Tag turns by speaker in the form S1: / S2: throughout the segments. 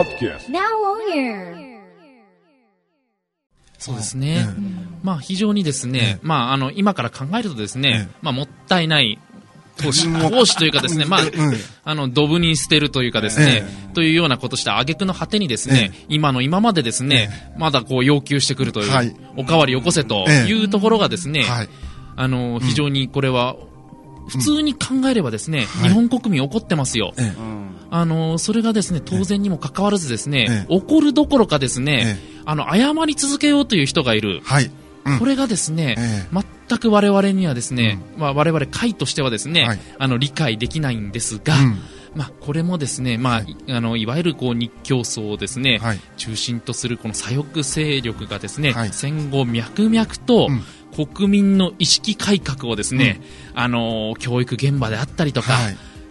S1: Podcast.
S2: Now on air.
S3: そうですね。まあ非常にですね、まああの、今から考えるとですね、まあもったいない投資、投資というかですね、まあ、あの、ドブに捨てるというかですね、というようなことして、挙句の果てにですね、今の今までですね、まだこう要求してくるという、おかわりよこせというところがですね、あの、非常にこれは、普通に考えればですね、日本国民怒ってますよ。あの、それがですね、当然にもかかわらずですね、怒るどころかですね、あの、謝り続けようという人がいる。
S4: はい。
S3: これがですね、全く我々にはですね、まあ、我々会としてはですね、あの理解できないんですが、まあ、これもですね、まあ、い、あのいわゆるこう日教層をですね、中心とするこの左翼勢力がですね、戦後脈々と、国民の意識改革をですね、あの教育現場であったりとか、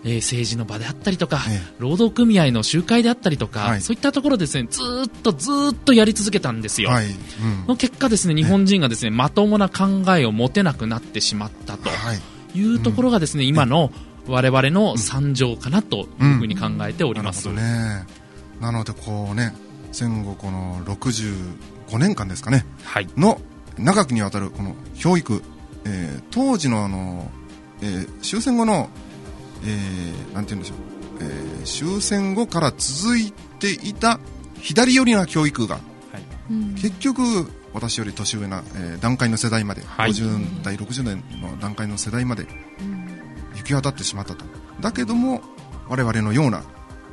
S3: えー、政治の場であったりとか、労働組合の集会であったりとか、そういったところですね、ずっとずっとやり続けたんですよ。はい。うん、の結果ですね、日本人がですね、まともな考えを持てなくなってしまったとい。うところがですね、今の我々の惨状かなというふうに考えております。
S4: ね、なのでこうね、戦後この65年間ですかね、はい、の長きにわたるこの教育、えー、当時のあの、えー、終戦後のえー、なんて言うんでしょう、えー、終戦後から続いていた左寄りな教育が、はい、結局私より年上な、えー、段階の世代まで、はい、50代60年の段階の世代まで行き渡ってしまったと。だけども我々のような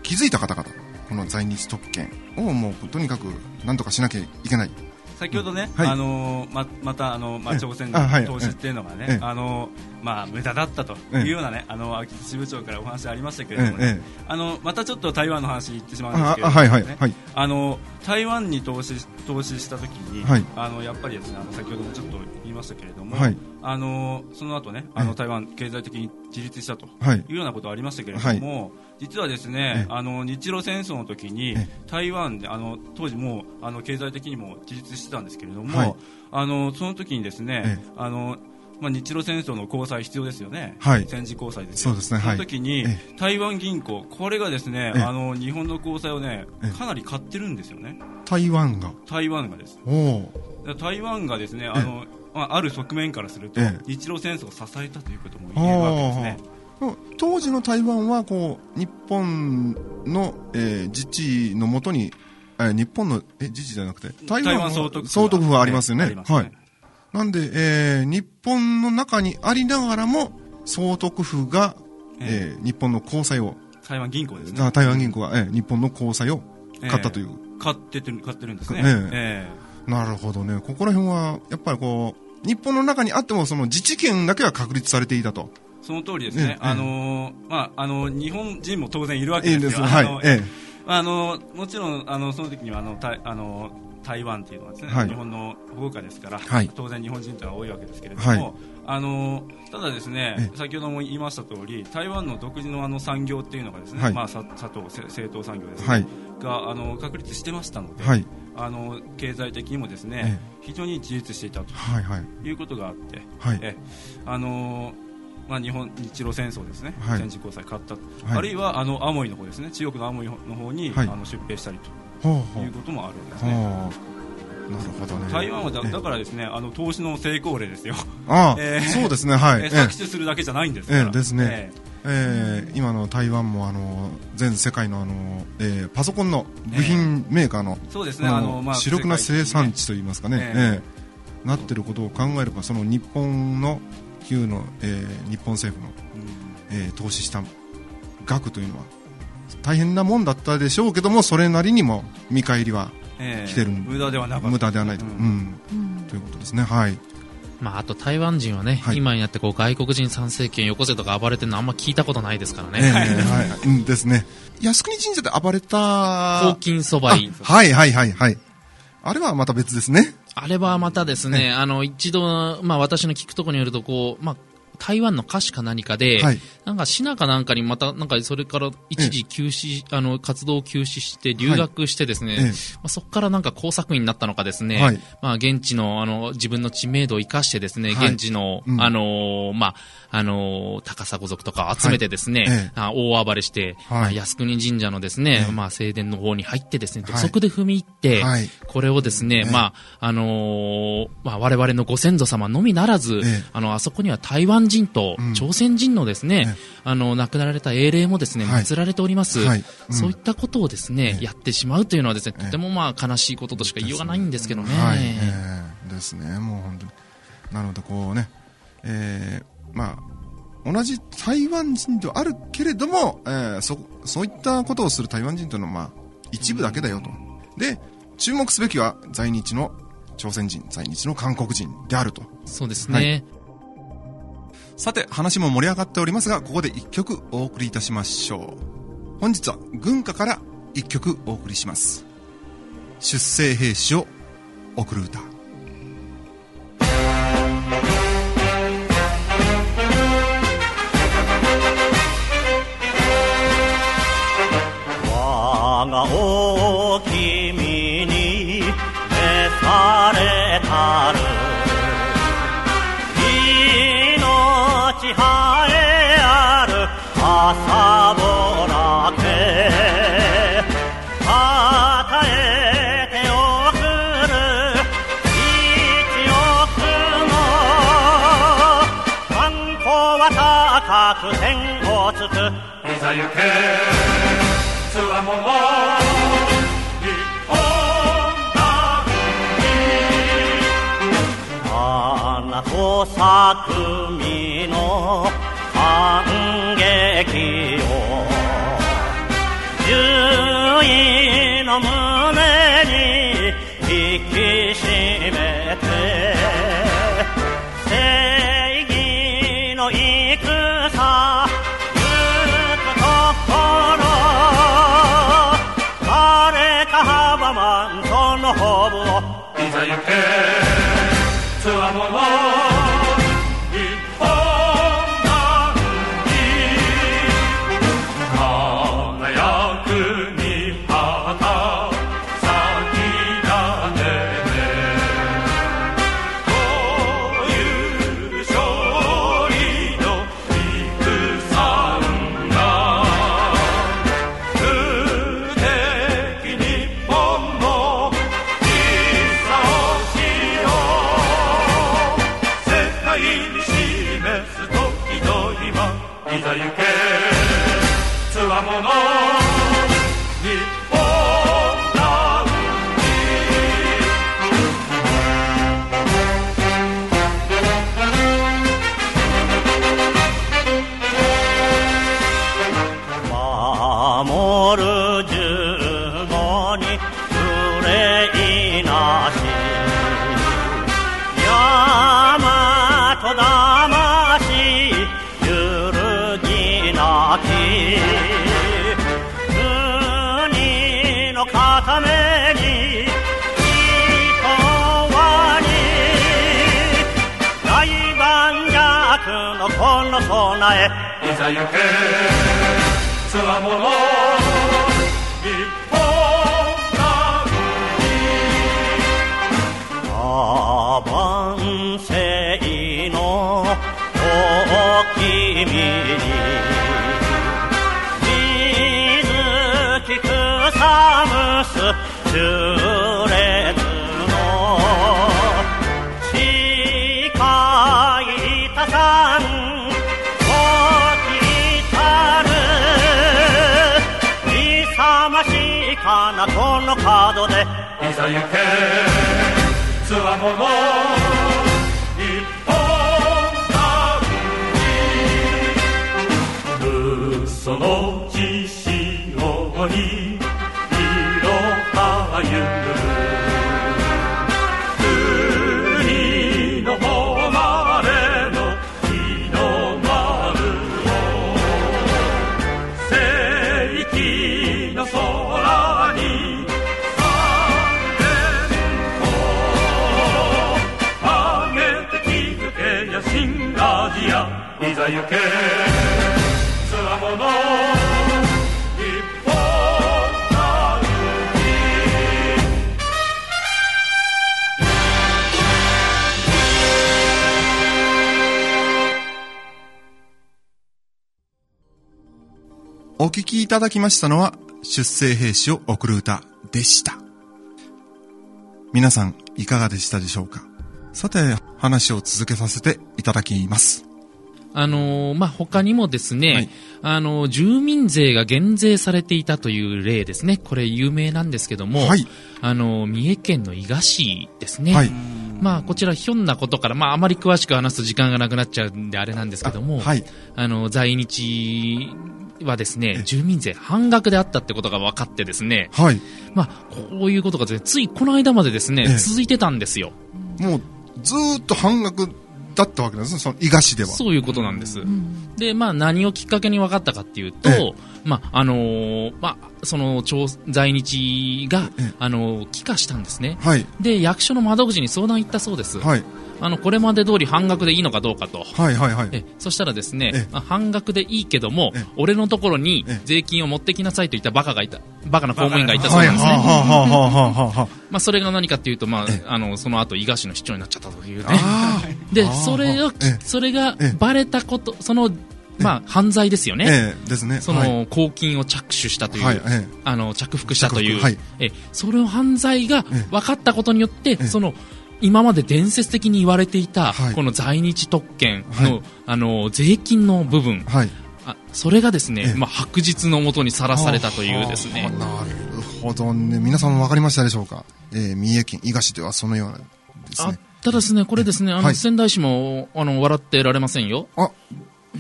S4: 気づいた方々この在日特権をもうとにかく何とかしなきゃいけない
S5: 先ほどね、はい、あのままたあの、まあ、朝鮮の投資っていうのがね、あのまあ、無駄だったというようなね、あの秋津支部長からお話ありましたけれどもね、あのまたちょっと台湾の話言ってしまうんですけれども、ね、あの台湾に投資投資したときに、あのやっぱりですね、あの先ほどもちょっとましたけれども、あのその後ね、あの台湾経済的に自立したというようなことがありましたけれども、実はですね、あの日露戦争の時に台湾であの当時もあの経済的にも自立してたんですけれども、はい、あのその時にですね、あのまあ、日露戦争の交際必要ですよね、はい、戦時交際です
S4: そうですね、
S5: その時に、台湾銀行、これがですね、あの日本の交際をね、かなり買ってるんですよね。
S4: 台湾が。
S5: 台湾がです。お台湾がですね、あの、まあ、ある側面からすると、日露戦争を支えたということも言えるわけですね。
S4: 当時の台湾はこう日本の、えー、自治のもとに、えー、日本のえ自治じゃなくて
S5: 台湾総督
S4: 総督府がありますよね。ねはい。なんで、えー、日本の中にありながらも総督府が、えー、えー、日本の交際を
S5: 台湾銀行ですね。
S4: 台湾銀行が、えー、日本の交際を買ったという。
S5: えー、買ってて買ってるんですね。えー、
S4: えー、なるほどね。ここら辺はやっぱりこう日本の中にあってもその自治権だけは確立されていたと。
S5: その通りですね、あのまあ、あの日本人も当然いるわけですよ、
S4: はい、ええ、
S5: あのもちろんあのその時にはあのたあの台湾っていうのはですね、はい、日本の保護下ですから、はい、当然日本人というのは多いわけですけれども、はい、あのただですね、先ほども言いました通り、台湾の独自のあの産業っていうのがですね、まあ砂糖製糖産業ですね、があの確立してましたので、あの経済的にもですね、非常に自立していたということがあって、えあのまあ、日本日露戦争ですね、はい、戦時交際勝った、はい、あるいはあのアモイの方ですね中国のアモイの方に、はい、あの出兵したりということもあるんですね。
S4: なるほどね、
S5: 台湾はだだからですねあの投資の成功例ですよ。
S4: ああ、えー、そうですねはい。
S5: えー、搾取するだけじゃないんですから。えー、
S4: ですね。えー、えー、今の台湾もあの全世界のあの、えー、パソコンの部品メーカーの、え。ー、
S5: そうですね。あの
S4: まあ主力な生産地といいますかね、えー、えー、なってることを考えればその日本の旧の、えー、日本政府の、えー、投資した額というのは大変なもんだったでしょうけどもそれなりにも見返りは来てる、えー、
S5: 無駄ではな
S4: 無駄ではないと,、うん。ということですね。はい
S3: まあ、あと台湾人はね、はい、今になってこう外国人参政権よこせとか暴れてるのあんま聞いたことないですからね。えー、
S4: はい、うんですね。靖国神社で暴れた。
S3: 黄金そばい。
S4: はいはいはいはい。あれはまた別ですね。
S3: あれはまたですね、あの、一度、まあ私の聞くところによると、こう、まあ、台湾の歌手か何かで、はい、なんか、シナかなんかにまた、なんか、それから一時休止、あの、活動を休止して留学してですね、はい、まあ、そこからなんか工作員になったのかですね、はい、まあ、現地の、あの、自分の知名度を生かしてですね、現地の、うん、あのまあ、あの高砂族とか集めてですね、はい、大暴れして、はい、靖国神社のですね、まあ、正殿の方に入ってですね、土足で踏み入って、これをですね、まあ、あのー、まあ、我々のご先祖様のみならず、あの、あそこには台湾人と朝鮮人のですね、あの、亡くなられた英霊もですね、祀られております。そういったことをですね、やってしまうというのはですね、とてもまあ、悲しいこととしか言いようがないんですけどね。はい、え
S4: ー、ですね、もう本当に。なので、こうね、えー、まあ、同じ台湾人ではあるけれども、えー、そそういったことをする台湾人というのは、まあ、一部だけだよと。で、注目すべきは在日の朝鮮人、在日の韓国人であると。
S3: そうですね。はい
S4: さて、話も盛り上がっておりますが、ここで一曲お送りいたしましょう。本日は軍歌から一曲お送りします。出征兵士を送る歌。
S1: は高く天をつくいざ行けつわもの日本花と咲く実の感激を獣医の胸に引き締めていざ行けいざ行けつわもの日本アバンセのお君に水木草むす中子の角で。いざ行けつわもの。一本嘘の血潮に。新アジア行けつわもの
S4: お聴きいただきましたのは、出征兵士を送る歌でした。皆さん、いかがでしたでしょうか？さて、話を続けさせていただきます。
S3: あのー、まあ、他にもですね、はい、あのー、住民税が減税されていたという例ですね。これ有名なんですけども、はい、あのー、三重県の伊賀市ですね。はい、まあ、こちらひょんなことから、まあ、あまり詳しく話すと時間がなくなっちゃうんであれなんですけども、はい、あの、在日はですね、住民税半額であったってことが分かってですね、はい。まあ、こういうことがついこの間までですね、続いてたんですよ。
S4: もう、ずっと半額だったわけですね、その伊賀市では。
S3: そういうことなんです。で、まあ、何をきっかけに分かったかっていうと、まあ、あのー、まあ、その、在日が、あのー、帰化したんですね。はい。で、役所の窓口に相談行ったそうです。はい。あのこれまで通り半額でいいのかどうかと、はいはいはい、えそしたらですね、半額でいいけども、俺のところに税金を持ってきなさいといったバカがいた、バカな公務員がいたそうなんですね。まあそれが何かというと、まあ、あのその後伊賀市の市長になっちゃったというね。で、それを、それがバレたこと、そのまあ、犯罪ですよね。ええ、ですね。その、公金を着手したという、あの、着服したという、はい、えそれを犯罪が分かったことによって、その、今まで伝説的に言われていた、はい、この在日特権のはい、あの税金の部分、はい、あそれがですね、まあ、白日のもとにさらされたというですね。
S4: なるほどね。皆さんも分かりましたでしょうか？えー、三重県伊賀市ではそのようなですね。
S3: ただですね、これですね、あの、仙台市も、あの、笑ってられませんよ。あ、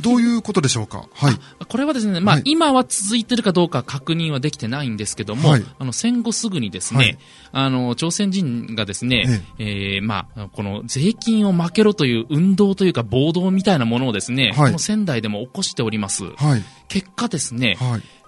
S4: どういうことでしょうか、はい、
S3: これはですね、まあ、はい、今は続いてるかどうか確認はできてないんですけども、はい、あの戦後すぐにですね、はい、あの朝鮮人がですね、ええ。えー、まあ、この税金を負けろという運動というか暴動みたいなものをですね、この仙台でも起こしております。結果ですね、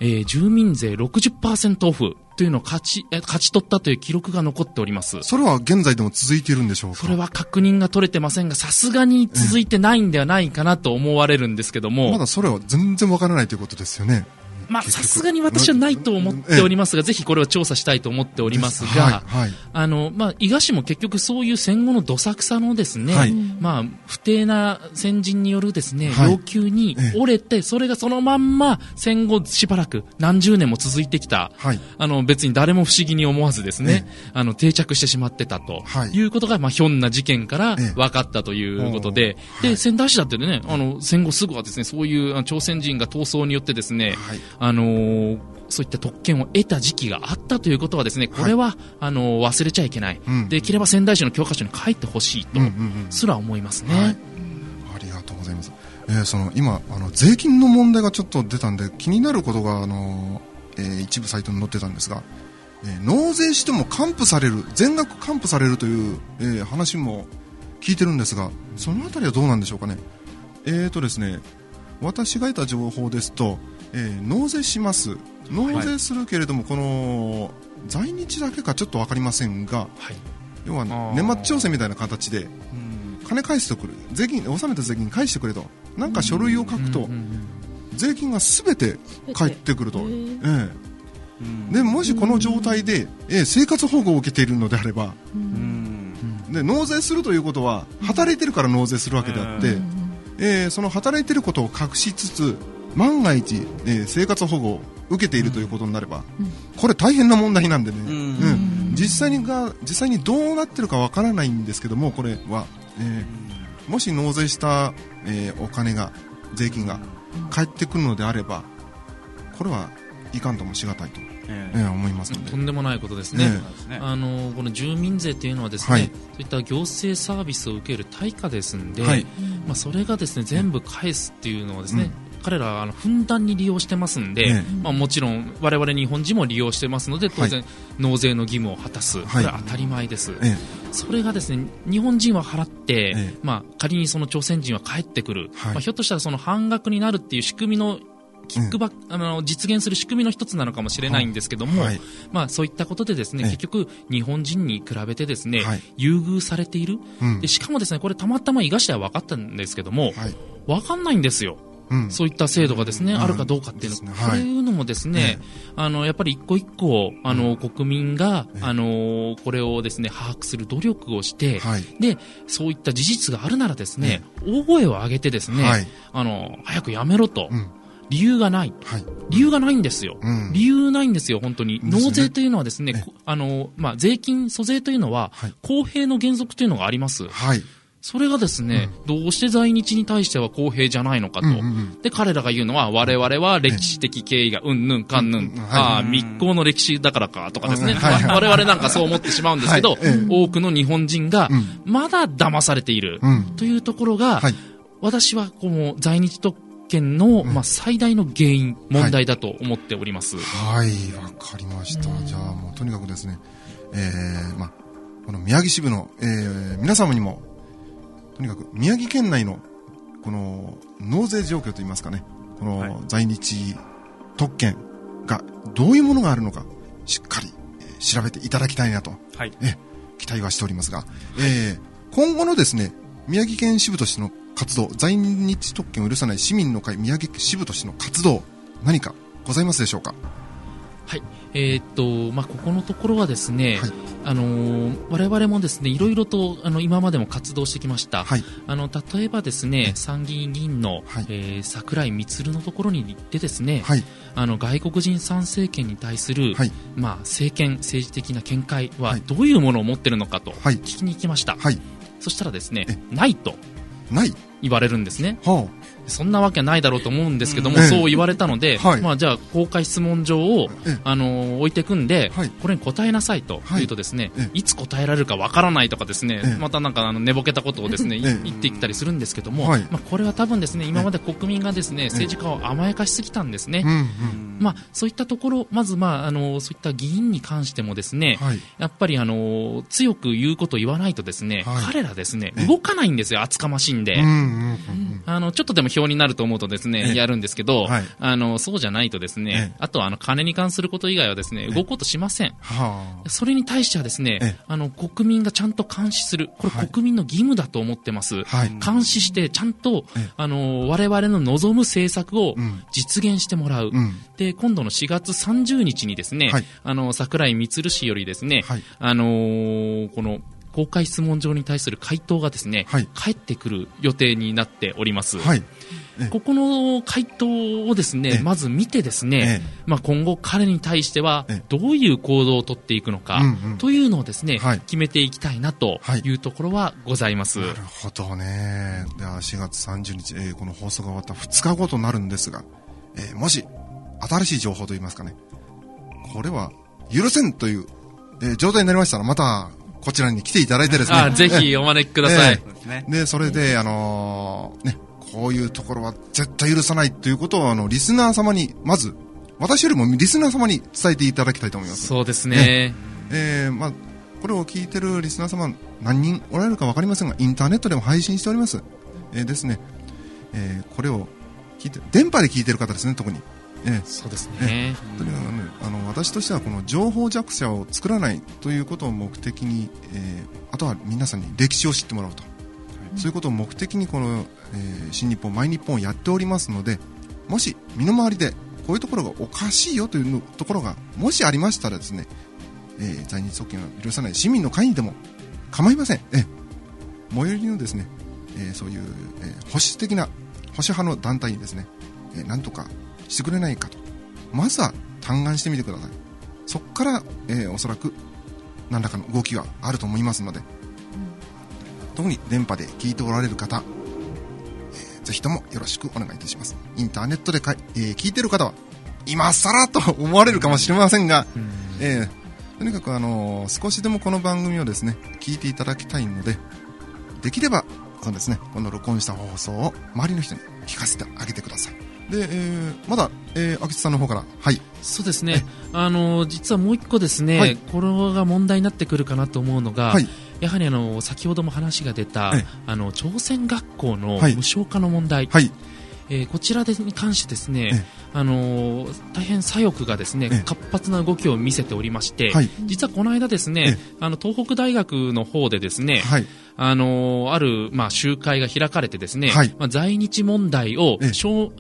S3: えー、住民税60%オフというのを勝ち、勝ち取ったという記録が残っております。
S4: それは現在でも続いているんでしょうか？
S3: それは確認が取れてませんが、さすがに続いてないんではないかなと思われるんですけども。
S4: まだそれは全然わからないということですよね。
S3: まあ、さすがに私はないと思っておりますが、ぜひこれを調査したいと思っておりますが、はいはい、あの、まあ、伊賀市も結局そういう戦後のどさくさのですね、はい、まあ、不定な先人によるですね、要求に折れて、それがそのまんま戦後しばらく何十年も続いてきた、あの、別に誰も不思議に思わずですね、あの、定着してしまってたとい。うことが、まあ、ひょんな事件から分かったということで、で、仙台市だってね、あの、戦後すぐはですね、そういう朝鮮人が闘争によってですね、あのー、そういった特権を得た時期があったということはですね、これは、はい、あの忘れちゃいけない、うん、できれば仙台市の教科書に書いてほしいとすら思いますね、はい、
S4: ありがとうございます。えー、その今あの税金の問題がちょっと出たんで気になることがあの、えー、一部サイトに載ってたんですが、えー、納税しても還付される全額還付されるという、えー、話も聞いてるんですがそのあたりはどうなんでしょうかね。えーとですね私が得た情報ですとえー、納税します。納税するけれども、はい、この在日だけかちょっと分かりませんが、はい、要は年末調整みたいな形で金返してくる。税金納めた税金返してくれと。なんか書類を書くと税金がすべて。返ってくると、えー、でもしこの状態で、えー、生活保護を受けているのであればで納税するということは働いてるから納税するわけであって、えー、その働いてることを隠しつつ万が一、えー、生活保護を受けているということになれば、うん、これ大変な問題なんでね、うん、うん、実際にが実際にどうなってるかわからないんですけどもこれは、えー、もし納税した、えー、お金が税金が返ってくるのであればこれはいかんともしがたいと。えー、思います
S3: とんでもないことですね、えー、あのこの住民税というのはですね、はい、そういった行政サービスを受ける対価ですので、はい、まあ、それがですね全部返すっていうのはですね、うん彼らはあのふんだんに利用してますんで、まあ、もちろん我々日本人も利用してますので当然、納税の義務を果たす、これは当たり前です、それがですね日本人は払って、まあ、仮にその朝鮮人は帰ってくる、まあ、ひょっとしたらその半額になるっていう仕組みのキックバック、あの実現する仕組みの一つなのかもしれないんですけども、まあ、そういったことでですね、結局日本人に比べてですね、優遇されている、でしかもですねこれたまたま伊賀市では分かったんですけども、分かんないんですよ。うん、そういった制度がですね、あるかどうかっていうの、ね。はい、いうのもですね、あのやっぱり一個一個あの、国民が、あのこれをですね把握する努力をして、はい、でそういった事実があるならですね、大声を上げてですね、あの早くやめろと。理由がない、はい、理由がないんですよ、うん、理由ないんですよ、本当に、納税というのはですね、あのまあ、税金、租税というのは、公平の原則というのがあります。はいそれがですね、うん、どうして在日に対しては公平じゃないのかと。うんうんうん、で、彼らが言うのは、我々は歴史的経緯がうんぬんかんぬん、ああ、密航の歴史だからか、とかですね、はい。はい、我々なんかそう思ってしまうんですけど、はい、多くの日本人が、まだ騙されている、というところが、はい、私はこの在日特権の、まあ、最大の原因、問題だと思っております。
S4: はい、わ、かりました。じゃあ、もうとにかくですね、えー、まあ、この宮城支部の、えー、皆様にもとにかく宮城県内のこの納税状況といいますかね、この在日特権がどういうものがあるのか、しっかり調べていただきたいなと、はい、え期待はしておりますが、はい、えー、今後のですね、宮城県支部としての活動、在日特権を許さない市民の会宮城支部としての活動、何かございますでしょうか？
S3: はい、えー、っとまあ、ここのところはですね、はい、あのー、我々もですねいろいろとあの今までも活動してきました、はい、あの例えばですね参議院議員の、はい、えー、桜井充のところに行ってですね、はい、あの外国人参政権に対する、まあ、政権政治的な見解はどういうものを持っているのかと聞きに行きました、そしたらですねないと
S4: ない。
S3: 言われるんですね。はあそんなわけないだろうと思うんですけども、そう言われたので、まあ、じゃあ公開質問状を、あの置いてくんで、これに答えなさいと言うとですね、いつ答えられるかわからないとかですね、またなんかあの寝ぼけたことをですね、言ってきたりするんですけども、まあ、これは多分ですね今まで国民がですね政治家を甘やかしすぎたんですね。まあ、そういったところまず、まあ、あのそういった議員に関してもですね、やっぱりあの強く言うことを言わないとですね、彼らですね動かないんですよ厚かましいんで。あのちょっとでも表になると思うとですね、やるんですけど、はい、あの、そうじゃないとですね、あとはあの、金に関すること以外はですね、動こうとしません。それに対してはですね、あの、国民がちゃんと監視する。これ国民の義務だと思ってます。はい、監視して、ちゃんと、あの、我々の望む政策を実現してもらう。うん、で、今度の4月30日にですね、はい、あの、桜井充氏よりですね、あのー、この、公開質問状に対する回答がですね、はい、返ってくる予定になっております。はい、ここの回答をですね、まず見てですね、まあ、今後彼に対してはどういう行動をとっていくのかというのをですね、決めていきたいなとい。うところはございます。な
S4: るほどね。では4月30日、えー、この放送が終わった2日後となるんですが、えー、もし新しい情報といいますかね、これは許せんという、えー、状態になりましたら、またこちらに来ていただいてですね。
S3: ぜひお招きください。
S4: えー、で、それで、あのー、ね、こういうところは絶対許さないということを、あの、リスナー様に、まず、私よりもリスナー様に伝えていただきたいと思います。
S3: そうですね。ね
S4: えー、まあ、これを聞いてるリスナー様、何人おられるか分かりませんが、インターネットでも配信しております。えー、ですね、えー、これを聞いて、電波で聞いてる方ですね、特に。
S3: ええ、そうですね、
S4: とにかくねあの私としてはこの情報弱者を作らないということを目的に、えー、あとは皆さんに歴史を知ってもらうと、はい、そういうことを目的にこの、えー、新日本、毎日本をやっておりますのでもし身の回りでこういうところがおかしいよというところがもしありましたらですね、えー、在日特権を許さない市民の会にでも構いません、え最寄りのですね、えー、そういう、えー、保守的な保守派の団体にですね、えー、なんとかしてくれないかと。まずは嘆願してみてください。そこから、えー、おそらく何らかの動きがあると思いますので、うん、特に電波で聞いておられる方、えー、ぜひともよろしくお願いいたします。インターネットでか、えー、聞いてる方は今更と思われるかもしれませんが、うん、えー、とにかく、あのー、少しでもこの番組をですね聞いていただきたいのでできればそうですねこの録音した放送を周りの人に聞かせてあげてくださいで、えー、まだ、えー、秋津さんの方から、はい。
S3: そうですね。あの、実はもう一個ですね、はい、これが問題になってくるかなと思うのが、はい、やはりあの、先ほども話が出た、あの、朝鮮学校の無償化の問題。はい。えー、こちらに関してですね、あのー、大変左翼がですね、活発な動きを見せておりまして、はい、実はこの間ですね、あの東北大学の方でですね、はい、あのー、ある、まあ、集会が開かれてですね、はい、まあ、在日問題を、え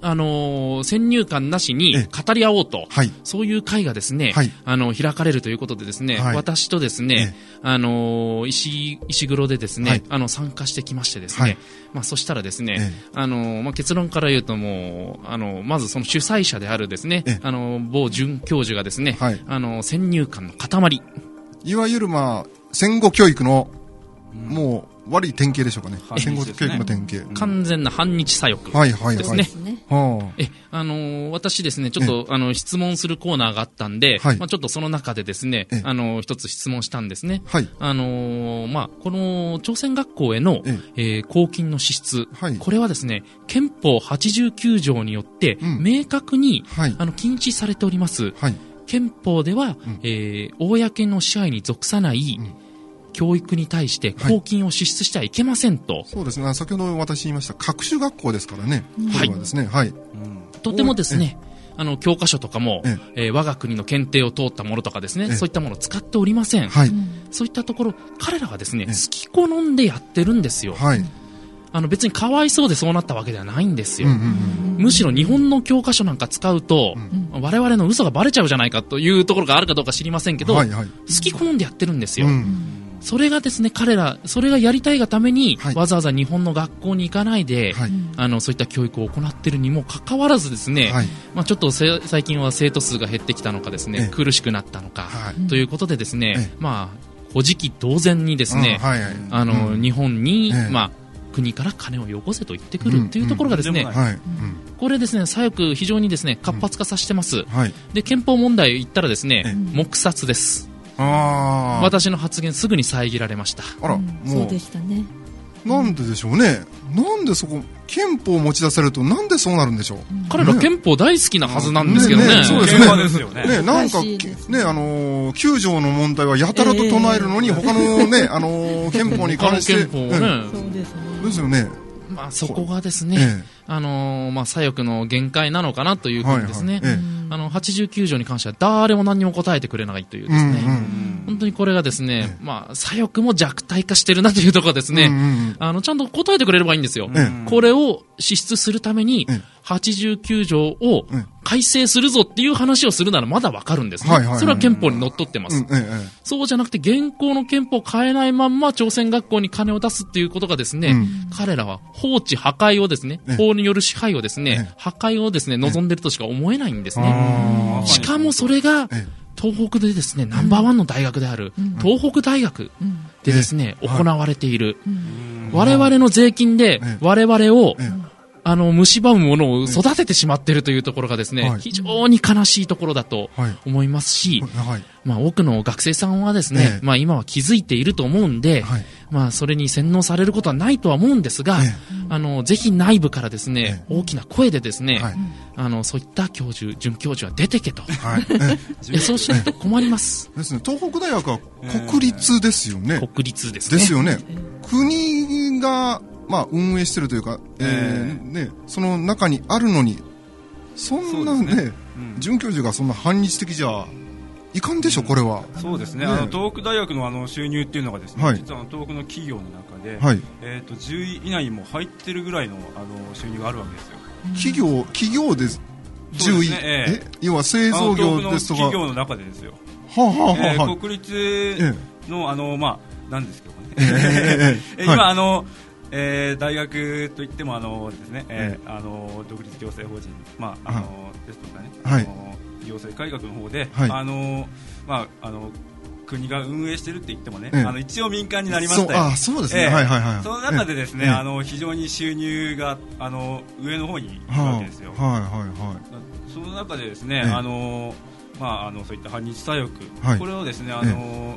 S3: あのー、先入観なしに語り合おうと、はい、そういう会がですね、はい、あの、開かれるということでですね、私とですね、あのー、石、石黒でですね、あの、参加してきましてですね、まあ、そしたらですね、あのまあ、結論から言うともう、あの、まずその主催者であるですね、あの、某准教授がですね、あの、先入観の塊。
S4: いわゆるまあ、戦後教育のもう悪い典型でしょうかね。戦後教育の典型。
S3: 完全な反日左翼ですね。え、あの私ですね、ちょっと、あの、質問するコーナーがあったんで、まあちょっとその中でですね、あの、一つ質問したんですね。はい。あのまあこの朝鮮学校への、え公金の支出、これはですね、憲法89条によって、明確に、あの、禁止されております。はい。憲法では、え公の支配に属さない、教育に対して公金を支出してはいけませんと、はい、
S4: そうですね。先ほど私言いました各種学校ですからね、はい、ですね、はい、
S3: とてもですねあの教科書とかも、ええ。ー、我が国の検定を通ったものとかですね、そういったものを使っておりません、はい、そういったところ彼らはですね、好き好んでやってるんですよ、はい、あの別にかわいそうでそうなったわけではないんですよ、むしろ日本の教科書なんか使うと、うん、我々の嘘がばれちゃうじゃないかというところがあるかどうか知りませんけど、はいはい、好き好んでやってるんですよ、うんそれがですね彼らそれがやりたいがために、はい、わざわざ日本の学校に行かないで、はい、あのそういった教育を行っているにもかかわらずですね、はい、まあ、ちょっと最近は生徒数が減ってきたのかですね、苦しくなったのか、ということでですね、まあ古事記同然にですね、あの、うん、日本に、まあ国から金をよこせと言ってくるというところがですね、これですね、左翼非常にですね活発化させてます。で憲法問題言ったらですね、黙殺です。私の発言すぐに遮られました。
S4: あら、もう。そうでしたね。なんででしょうね。なんでそこ憲法を持ち出されるとなんでそうなるんでしょう、
S3: 彼ら憲法大好きなはずなんですけどね、ねね
S4: そうですね。ね。なんかね。あのー、9条の問題はやたらと唱えるのに、えー、他のねあのー、憲法に関して。
S3: 憲法ね、そう
S4: ですよね。
S3: まあ、そこがですね、ええ、あのー、まあ、左翼の限界なのかなというふうにですね、はいはい、あの、89条に関しては誰も何も答えてくれないというですね、うんうん、本当にこれがですね、え、まあ、左翼も弱体化してるなというところですね、うんうん、あの、ちゃんと答えてくれればいいんですよ。これを支出するために、89条を改正するぞっていう話をするならまだわかるんですね、それは憲法にのっとってます、そうじゃなくて現行の憲法を変えないまんま朝鮮学校に金を出すっていうことがですね、うん、彼らは放置破壊をですね、法による支配をですね、破壊をですね望んでるとしか思えないんですね、しかもそれが東北でですねナンバーワンの大学である、東北大学でですね、行われている、我々の税金で我々を、あの、蝕むものを育ててしまっているというところがですね、はい、非常に悲しいところだと思いますし、はい、まあ、多くの学生さんはですね、まあ、今は気づいていると思うんで、まあ、それに洗脳されることはないとは思うんですが、あの、ぜひ内部からですね、大きな声でですね、あの、そういった教授、准教授は出てけと。はい、そうしないと困ります。
S4: ですね、東北大学は国立ですよね。
S3: 国立ですね。
S4: ですよね。国がまあ、運営してるというか、えー、ね、その中にあるのにそんなね、ね。うん、准教授がそんな反日的じゃいかんでしょ、これは。
S5: そうですね、ね。あの東北大学のあの収入っていうのがですね、はい、実は東北の企業の中で、はい、えーと、10位以内にも入ってるぐらいのあの収入があるわけですよ。
S4: 企業企業で10位、ねえー、要は製造業ですとか。
S5: 企業の中でですよ。はあはあはあ、えー、国立の、あのまあなんですけどね。えー、今、あのえー、大学といってもあのですね、えー、あの独立行政法人、まああ。のですとかね、はい、あの行政改革の方で、はい、あのまああの国が運営してるって言ってもね、ええ、あの一応民間になりましたよ。
S4: あそうですね、えはいはいはい。
S5: その中でですね、え、あの非常に収入があの上の方にいるわけですよ。はいはいはい。その中でですね、あのまああのそういった反日左翼、はい、これをですねあの。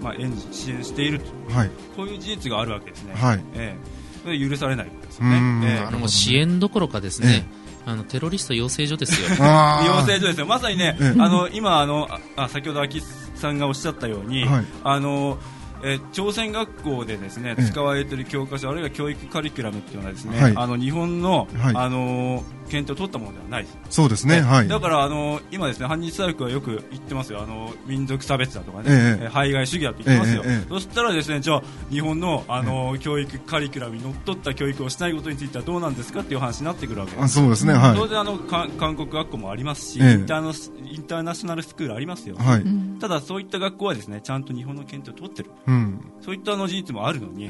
S5: まあ、支援していると、はい、こういう事実があるわけですね、はい。えー、許されないですよね、え
S3: ー、あの支援どころかですね、あのテロリスト養成所ですよ。
S5: 養成所ですよ。まさにね、あの今あのあ先ほど秋さんがおっしゃったように、はい、あのえー、朝鮮学校でですね使われている教科書あるいは教育カリキュラムっていうのはですね、はい、あの日本の、はい、あのー検討を取ったものではない。
S4: そうですね、はい、
S5: だからあの今ですね反日大学はよく言ってますよ。あの民族差別だとかね、ええ、排外主義だと言ってますよ、え、そしたらですねじゃあ日本のあの、教育カリキュラムにのっとった教育をしないことについてはどうなんですかっていう話になってくるわけです。あ
S4: そうですね、はい、当
S5: 然あの韓国学校もありますし、インターのインターナショナルスクールありますよ、はい、ただそういった学校はですねちゃんと日本の検討を取ってる、うん、そういったあの事実もあるのに、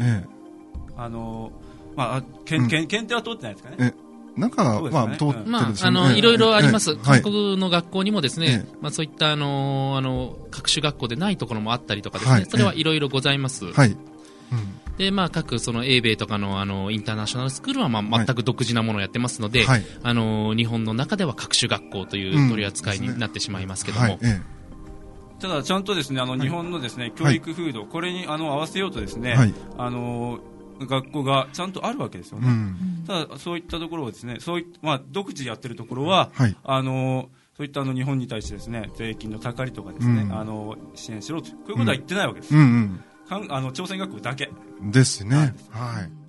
S5: あのまあ、検検定は通ってないですかね。
S4: 中は、ね、まあ、通ってる
S3: まあ、あの、いろいろあります。韓国の学校にもですね、まあ、そういった、あの、あの、各種学校でないところもあったりとかですね、それはいろいろございます。はい。で、まあ、各、その、英米とかの、あの、インターナショナルスクールは、まあ、全く独自なものをやってますので、あの、日本の中では各種学校という取り扱いになってしまいますけども、
S5: ただ、ちゃんとですね、あの、日本のですね、教育風土、これに、あの、合わせようとですね、あの、学校がちゃんとあるわけですよね、うん、ただそういったところをですねそういまあ、独自でやってるところは、はい、あのそういったあの日本に対してですね税金のたかりとかですね、うん、あの支援しろとこういうことは言ってないわけです、うんうんうん、あの朝鮮学校だけ。
S4: ですね。はい